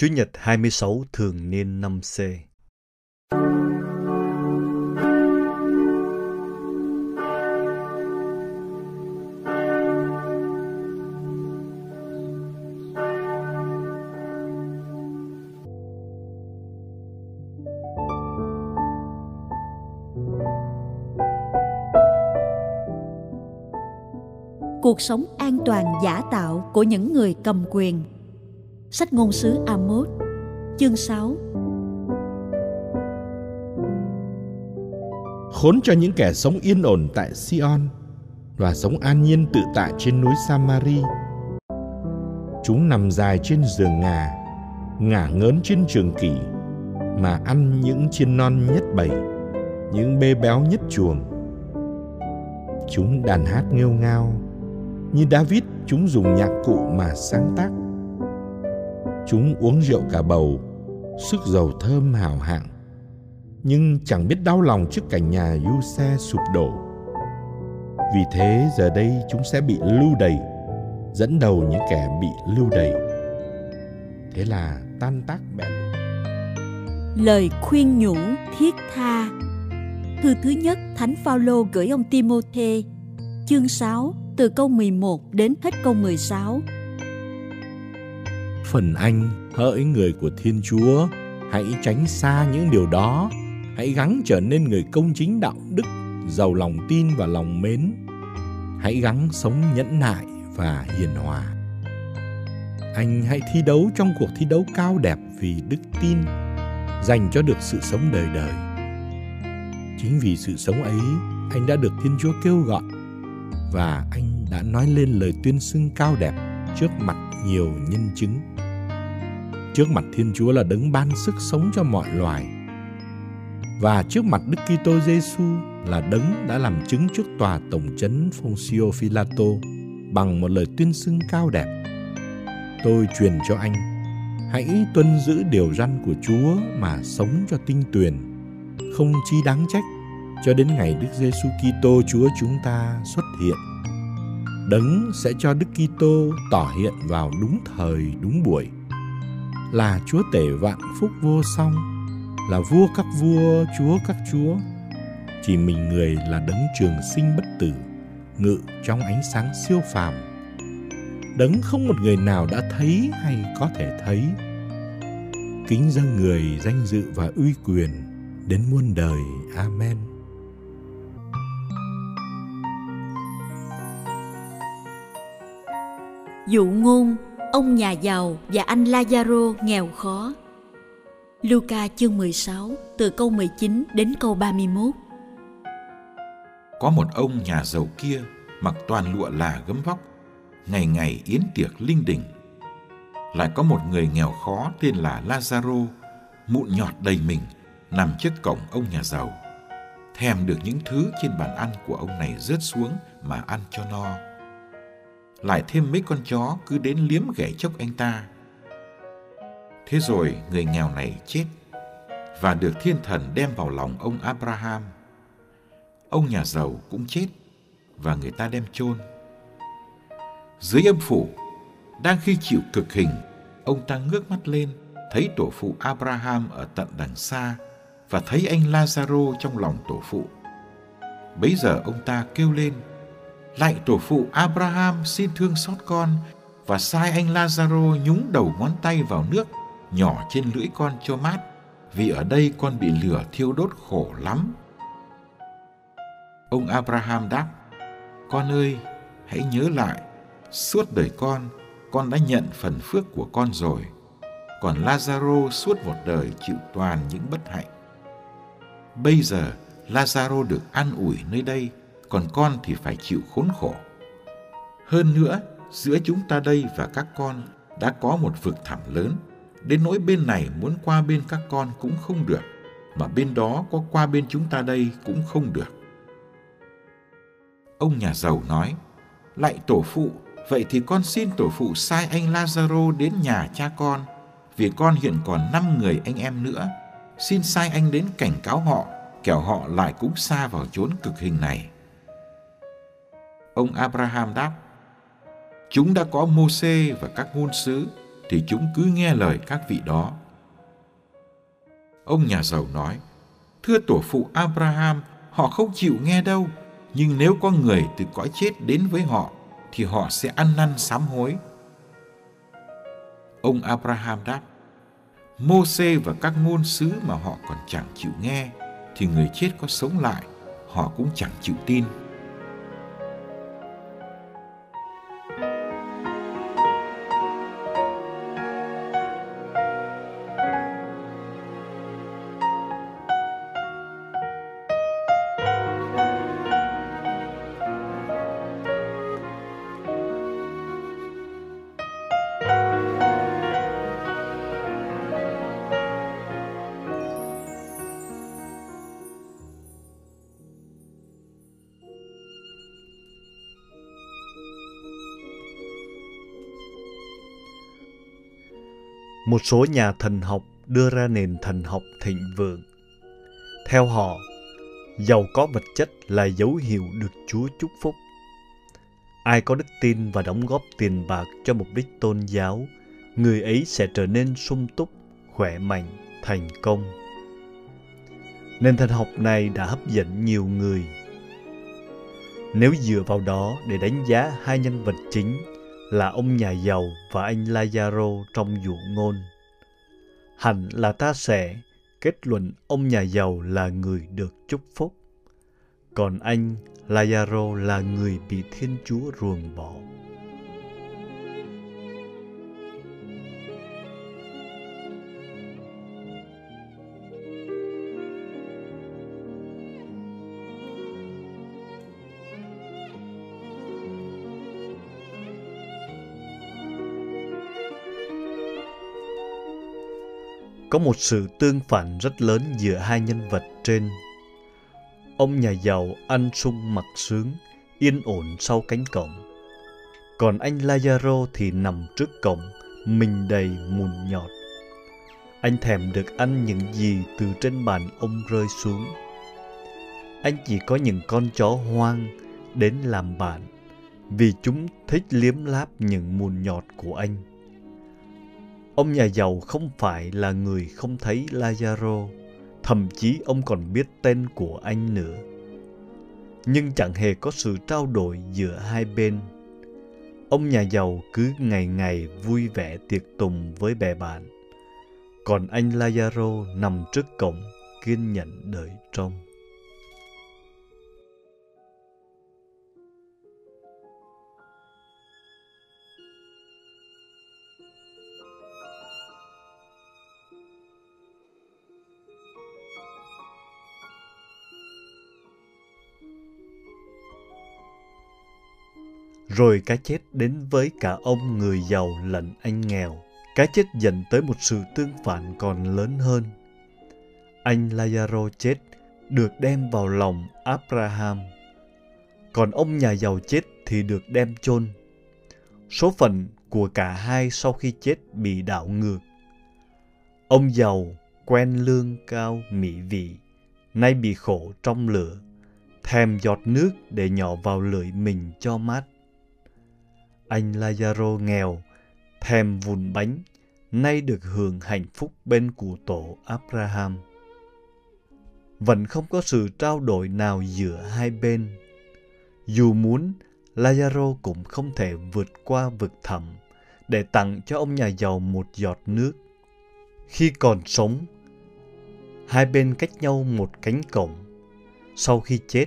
Chủ nhật 26 thường niên năm C. Cuộc sống an toàn giả tạo của những người cầm quyền Sách ngôn sứ Amos, chương 6 Khốn cho những kẻ sống yên ổn tại Sion và sống an nhiên tự tại trên núi Samari. Chúng nằm dài trên giường ngà, ngả ngớn trên trường kỷ, mà ăn những chiên non nhất bầy, những bê béo nhất chuồng. Chúng đàn hát nghêu ngao, như David chúng dùng nhạc cụ mà sáng tác Chúng uống rượu cả bầu, sức dầu thơm hào hạng, nhưng chẳng biết đau lòng trước cảnh nhà du xe sụp đổ. Vì thế giờ đây chúng sẽ bị lưu đày, dẫn đầu những kẻ bị lưu đày. Thế là tan tác bèn. Lời khuyên nhủ thiết tha Thư thứ nhất Thánh Phaolô gửi ông Timôthê chương 6 từ câu 11 đến hết câu 16 phần anh, hỡi người của thiên chúa, hãy tránh xa những điều đó. Hãy gắng trở nên người công chính đạo đức, giàu lòng tin và lòng mến. Hãy gắng sống nhẫn nại và hiền hòa. Anh hãy thi đấu trong cuộc thi đấu cao đẹp vì đức tin, dành cho được sự sống đời đời. Chính vì sự sống ấy, anh đã được thiên chúa kêu gọi và anh đã nói lên lời tuyên xưng cao đẹp trước mặt nhiều nhân chứng. Trước mặt Thiên Chúa là đấng ban sức sống cho mọi loài. Và trước mặt Đức Kitô Giêsu là đấng đã làm chứng trước tòa tổng trấn Foncio Philato bằng một lời tuyên xưng cao đẹp. Tôi truyền cho anh, hãy tuân giữ điều răn của Chúa mà sống cho tinh tuyền, không chi đáng trách cho đến ngày Đức Giêsu Kitô Chúa chúng ta xuất hiện. Đấng sẽ cho Đức Kitô tỏ hiện vào đúng thời đúng buổi là chúa tể vạn phúc vô song, là vua các vua, chúa các chúa. Chỉ mình người là đấng trường sinh bất tử, ngự trong ánh sáng siêu phàm. Đấng không một người nào đã thấy hay có thể thấy. Kính dâng người danh dự và uy quyền đến muôn đời. Amen. Dụ ngôn ông nhà giàu và anh Lazaro nghèo khó. Luca chương 16 từ câu 19 đến câu 31. Có một ông nhà giàu kia mặc toàn lụa là gấm vóc, ngày ngày yến tiệc linh đình. Lại có một người nghèo khó tên là Lazaro, mụn nhọt đầy mình, nằm trước cổng ông nhà giàu. Thèm được những thứ trên bàn ăn của ông này rớt xuống mà ăn cho no lại thêm mấy con chó cứ đến liếm ghẻ chốc anh ta. Thế rồi người nghèo này chết và được thiên thần đem vào lòng ông Abraham. Ông nhà giàu cũng chết và người ta đem chôn. Dưới âm phủ, đang khi chịu cực hình, ông ta ngước mắt lên, thấy tổ phụ Abraham ở tận đằng xa và thấy anh Lazaro trong lòng tổ phụ. Bấy giờ ông ta kêu lên, Lạy tổ phụ Abraham xin thương xót con và sai anh Lazaro nhúng đầu ngón tay vào nước nhỏ trên lưỡi con cho mát vì ở đây con bị lửa thiêu đốt khổ lắm. Ông Abraham đáp, con ơi, hãy nhớ lại, suốt đời con, con đã nhận phần phước của con rồi. Còn Lazaro suốt một đời chịu toàn những bất hạnh. Bây giờ, Lazaro được an ủi nơi đây, còn con thì phải chịu khốn khổ. Hơn nữa, giữa chúng ta đây và các con đã có một vực thẳm lớn, đến nỗi bên này muốn qua bên các con cũng không được, mà bên đó có qua bên chúng ta đây cũng không được. Ông nhà giàu nói, lại tổ phụ, vậy thì con xin tổ phụ sai anh Lazaro đến nhà cha con, vì con hiện còn năm người anh em nữa. Xin sai anh đến cảnh cáo họ, kẻo họ lại cũng xa vào chốn cực hình này. Ông Abraham đáp, Chúng đã có Môse và các ngôn sứ, thì chúng cứ nghe lời các vị đó. Ông nhà giàu nói, Thưa tổ phụ Abraham, họ không chịu nghe đâu, nhưng nếu có người từ cõi chết đến với họ, thì họ sẽ ăn năn sám hối. Ông Abraham đáp, Môse và các ngôn sứ mà họ còn chẳng chịu nghe, thì người chết có sống lại, họ cũng chẳng chịu tin. Một số nhà thần học đưa ra nền thần học thịnh vượng. Theo họ, giàu có vật chất là dấu hiệu được Chúa chúc phúc. Ai có đức tin và đóng góp tiền bạc cho mục đích tôn giáo, người ấy sẽ trở nên sung túc, khỏe mạnh, thành công. Nền thần học này đã hấp dẫn nhiều người. Nếu dựa vào đó để đánh giá hai nhân vật chính là ông nhà giàu và anh Lazaro trong dụ ngôn. Hạnh là ta sẽ kết luận ông nhà giàu là người được chúc phúc, còn anh Lazaro là người bị Thiên Chúa ruồng bỏ. Có một sự tương phản rất lớn giữa hai nhân vật trên. Ông nhà giàu ăn sung mặc sướng, yên ổn sau cánh cổng. Còn anh Lazaro thì nằm trước cổng, mình đầy mùn nhọt. Anh thèm được ăn những gì từ trên bàn ông rơi xuống. Anh chỉ có những con chó hoang đến làm bạn, vì chúng thích liếm láp những mùn nhọt của anh. Ông nhà giàu không phải là người không thấy Lazaro, thậm chí ông còn biết tên của anh nữa. Nhưng chẳng hề có sự trao đổi giữa hai bên. Ông nhà giàu cứ ngày ngày vui vẻ tiệc tùng với bè bạn. Còn anh Lazaro nằm trước cổng, kiên nhẫn đợi trông. Rồi cái chết đến với cả ông người giàu lẫn anh nghèo. Cái chết dẫn tới một sự tương phản còn lớn hơn. Anh Lazaro chết được đem vào lòng Abraham. Còn ông nhà giàu chết thì được đem chôn. Số phận của cả hai sau khi chết bị đảo ngược. Ông giàu quen lương cao mỹ vị, nay bị khổ trong lửa, thèm giọt nước để nhỏ vào lưỡi mình cho mát anh Lazaro nghèo, thèm vùn bánh, nay được hưởng hạnh phúc bên cụ tổ Abraham. Vẫn không có sự trao đổi nào giữa hai bên. Dù muốn, Lazaro cũng không thể vượt qua vực thẳm, để tặng cho ông nhà giàu một giọt nước. Khi còn sống, hai bên cách nhau một cánh cổng. Sau khi chết,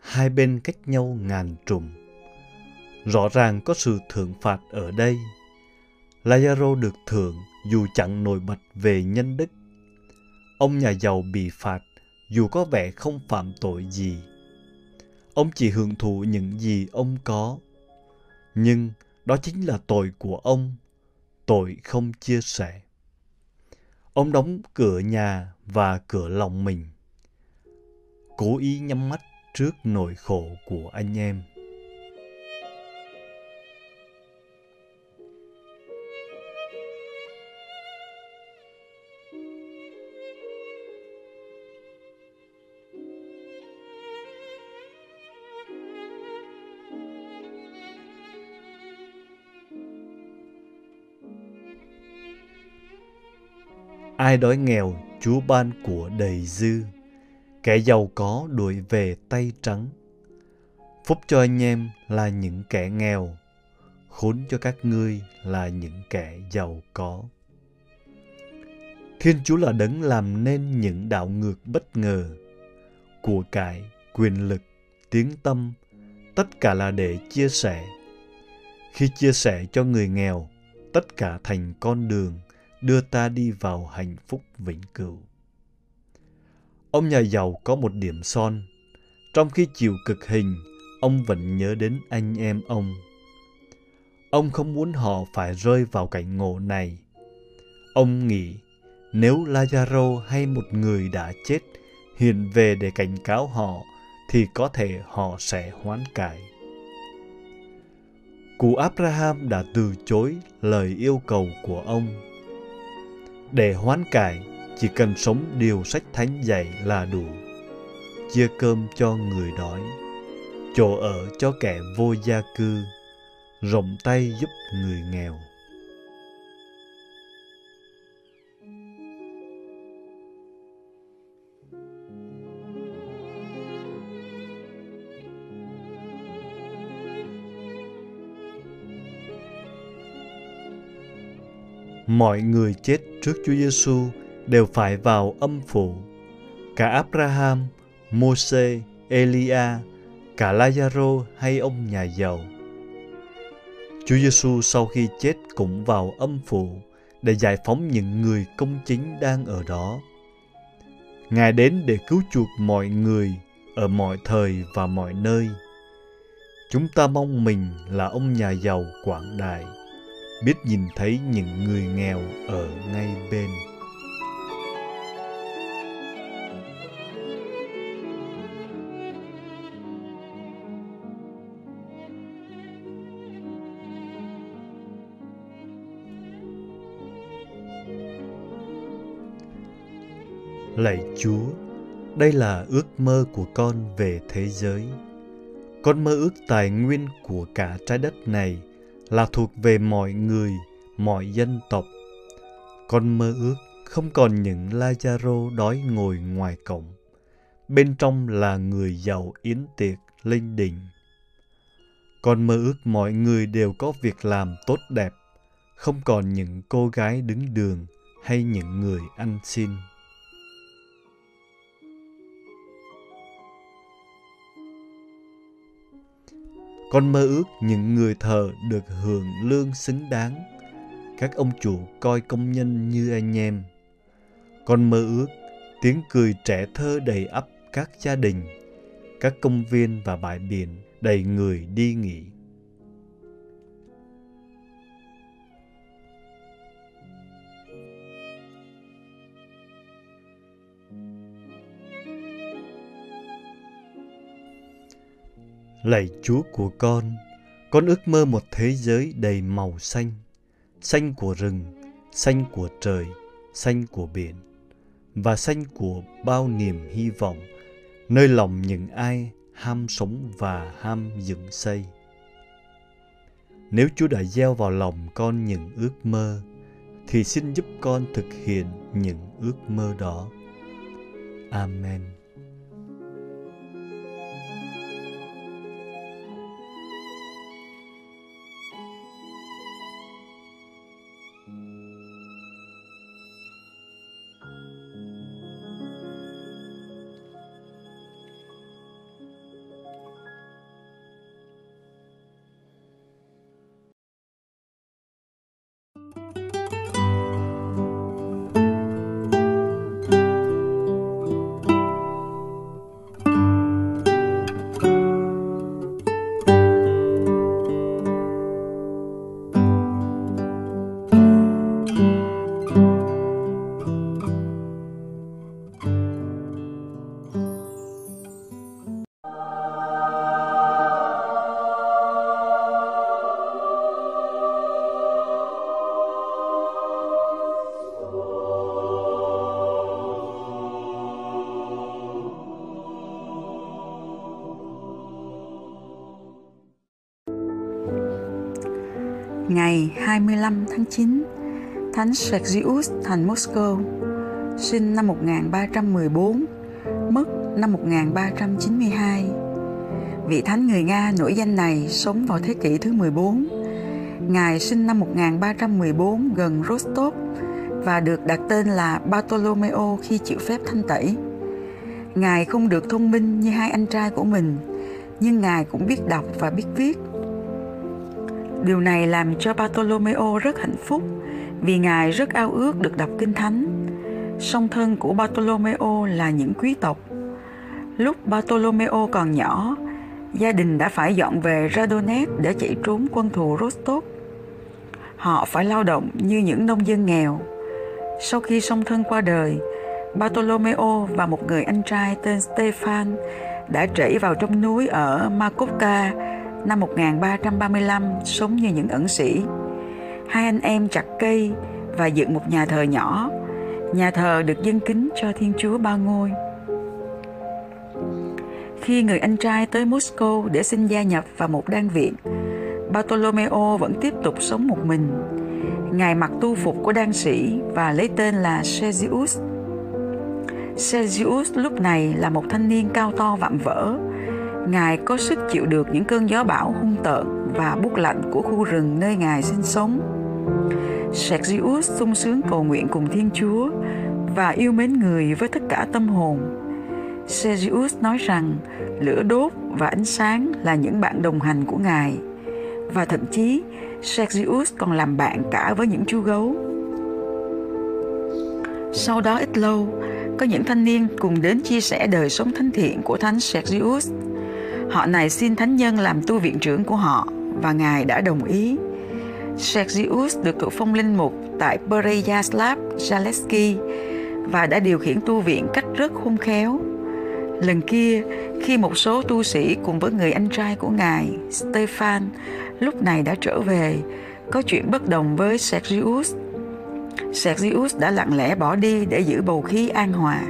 hai bên cách nhau ngàn trùng. Rõ ràng có sự thưởng phạt ở đây. Lazaro được thưởng dù chẳng nổi bật về nhân đức. Ông nhà giàu bị phạt dù có vẻ không phạm tội gì. Ông chỉ hưởng thụ những gì ông có. Nhưng đó chính là tội của ông, tội không chia sẻ. Ông đóng cửa nhà và cửa lòng mình, cố ý nhắm mắt trước nỗi khổ của anh em. Ai đói nghèo, Chúa ban của đầy dư. Kẻ giàu có đuổi về tay trắng. Phúc cho anh em là những kẻ nghèo, khốn cho các ngươi là những kẻ giàu có. Thiên Chúa là đấng làm nên những đạo ngược bất ngờ, của cải, quyền lực, tiếng tâm, tất cả là để chia sẻ. Khi chia sẻ cho người nghèo, tất cả thành con đường đưa ta đi vào hạnh phúc vĩnh cửu. Ông nhà giàu có một điểm son. Trong khi chịu cực hình, ông vẫn nhớ đến anh em ông. Ông không muốn họ phải rơi vào cảnh ngộ này. Ông nghĩ nếu Lazaro hay một người đã chết hiện về để cảnh cáo họ thì có thể họ sẽ hoán cải. Cụ Abraham đã từ chối lời yêu cầu của ông để hoán cải, chỉ cần sống điều sách thánh dạy là đủ. Chia cơm cho người đói, chỗ ở cho kẻ vô gia cư, rộng tay giúp người nghèo. Mọi người chết trước Chúa Giêsu đều phải vào âm phủ. Cả Abraham, Môse, Elia, cả Lazaro hay ông nhà giàu. Chúa Giêsu sau khi chết cũng vào âm phủ để giải phóng những người công chính đang ở đó. Ngài đến để cứu chuộc mọi người ở mọi thời và mọi nơi. Chúng ta mong mình là ông nhà giàu quảng đại biết nhìn thấy những người nghèo ở ngay bên. Lạy chúa, đây là ước mơ của con về thế giới. Con mơ ước tài nguyên của cả trái đất này là thuộc về mọi người, mọi dân tộc. Con mơ ước không còn những Lazaro đói ngồi ngoài cổng. Bên trong là người giàu yến tiệc lên đỉnh. Con mơ ước mọi người đều có việc làm tốt đẹp, không còn những cô gái đứng đường hay những người ăn xin. Con mơ ước những người thờ được hưởng lương xứng đáng. Các ông chủ coi công nhân như anh em. Con mơ ước tiếng cười trẻ thơ đầy ắp các gia đình, các công viên và bãi biển đầy người đi nghỉ. Lạy Chúa của con, con ước mơ một thế giới đầy màu xanh, xanh của rừng, xanh của trời, xanh của biển và xanh của bao niềm hy vọng, nơi lòng những ai ham sống và ham dựng xây. Nếu Chúa đã gieo vào lòng con những ước mơ, thì xin giúp con thực hiện những ước mơ đó. Amen. Ngày 25 tháng 9, Thánh Sergius thành Moscow, sinh năm 1314, mất năm 1392. Vị thánh người Nga nổi danh này sống vào thế kỷ thứ 14. Ngài sinh năm 1314 gần Rostov và được đặt tên là Bartolomeo khi chịu phép thanh tẩy. Ngài không được thông minh như hai anh trai của mình, nhưng Ngài cũng biết đọc và biết viết. Điều này làm cho Bartolomeo rất hạnh phúc vì Ngài rất ao ước được đọc Kinh Thánh. Song thân của Bartolomeo là những quý tộc. Lúc Bartolomeo còn nhỏ, gia đình đã phải dọn về Radonet để chạy trốn quân thù Rostov. Họ phải lao động như những nông dân nghèo. Sau khi song thân qua đời, Bartolomeo và một người anh trai tên Stefan đã trảy vào trong núi ở Makovka năm 1335 sống như những ẩn sĩ. Hai anh em chặt cây và dựng một nhà thờ nhỏ. Nhà thờ được dân kính cho Thiên Chúa Ba Ngôi. Khi người anh trai tới Moscow để xin gia nhập vào một đan viện, Bartolomeo vẫn tiếp tục sống một mình. Ngài mặc tu phục của đan sĩ và lấy tên là Sergius. Sergius lúc này là một thanh niên cao to vạm vỡ. Ngài có sức chịu được những cơn gió bão hung tợn và bút lạnh của khu rừng nơi Ngài sinh sống. Sergius sung sướng cầu nguyện cùng Thiên Chúa và yêu mến người với tất cả tâm hồn. Sergius nói rằng lửa đốt và ánh sáng là những bạn đồng hành của Ngài và thậm chí Sergius còn làm bạn cả với những chú gấu. Sau đó ít lâu, có những thanh niên cùng đến chia sẻ đời sống thánh thiện của Thánh Sergius. Họ này xin Thánh Nhân làm tu viện trưởng của họ và Ngài đã đồng ý. Sergius được thụ phong linh mục tại Pereyaslav Zaleski và đã điều khiển tu viện cách rất khôn khéo. Lần kia, khi một số tu sĩ cùng với người anh trai của Ngài, Stefan, lúc này đã trở về, có chuyện bất đồng với Sergius. Sergius đã lặng lẽ bỏ đi để giữ bầu khí an hòa.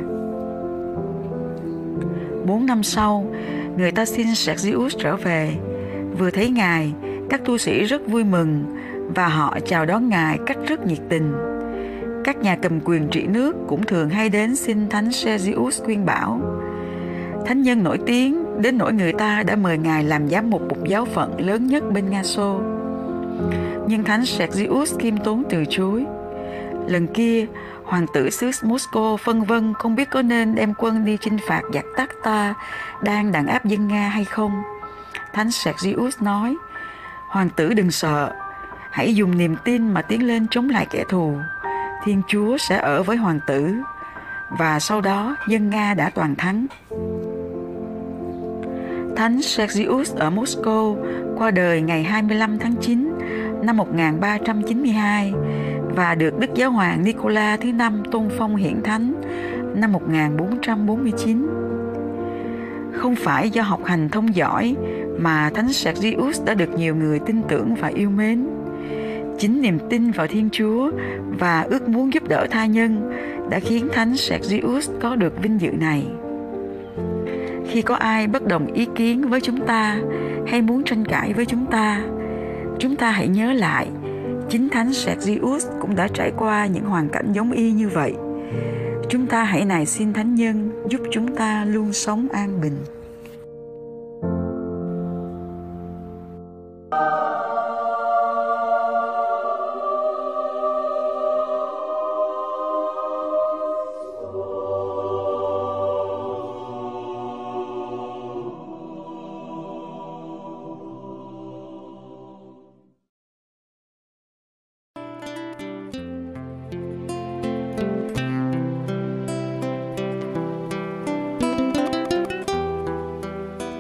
Bốn năm sau, người ta xin Sergius trở về. Vừa thấy Ngài, các tu sĩ rất vui mừng và họ chào đón Ngài cách rất nhiệt tình. Các nhà cầm quyền trị nước cũng thường hay đến xin Thánh Sergius khuyên bảo. Thánh nhân nổi tiếng đến nỗi người ta đã mời Ngài làm giám mục một giáo phận lớn nhất bên Nga Xô. Nhưng Thánh Sergius khiêm tốn từ chối. Lần kia, hoàng tử xứ Moscow phân vân không biết có nên đem quân đi chinh phạt giặc tắc ta đang đàn áp dân Nga hay không. Thánh Sergius nói, Hoàng tử đừng sợ, hãy dùng niềm tin mà tiến lên chống lại kẻ thù. Thiên Chúa sẽ ở với hoàng tử. Và sau đó, dân Nga đã toàn thắng. Thánh Sergius ở Moscow qua đời ngày 25 tháng 9 năm 1392 và được Đức Giáo hoàng Nicola thứ năm tôn phong hiển thánh năm 1449. Không phải do học hành thông giỏi mà Thánh Sergius đã được nhiều người tin tưởng và yêu mến. Chính niềm tin vào Thiên Chúa và ước muốn giúp đỡ tha nhân đã khiến Thánh Sergius có được vinh dự này. Khi có ai bất đồng ý kiến với chúng ta hay muốn tranh cãi với chúng ta, chúng ta hãy nhớ lại chính thánh Sergius cũng đã trải qua những hoàn cảnh giống y như vậy. Chúng ta hãy nài xin thánh nhân giúp chúng ta luôn sống an bình.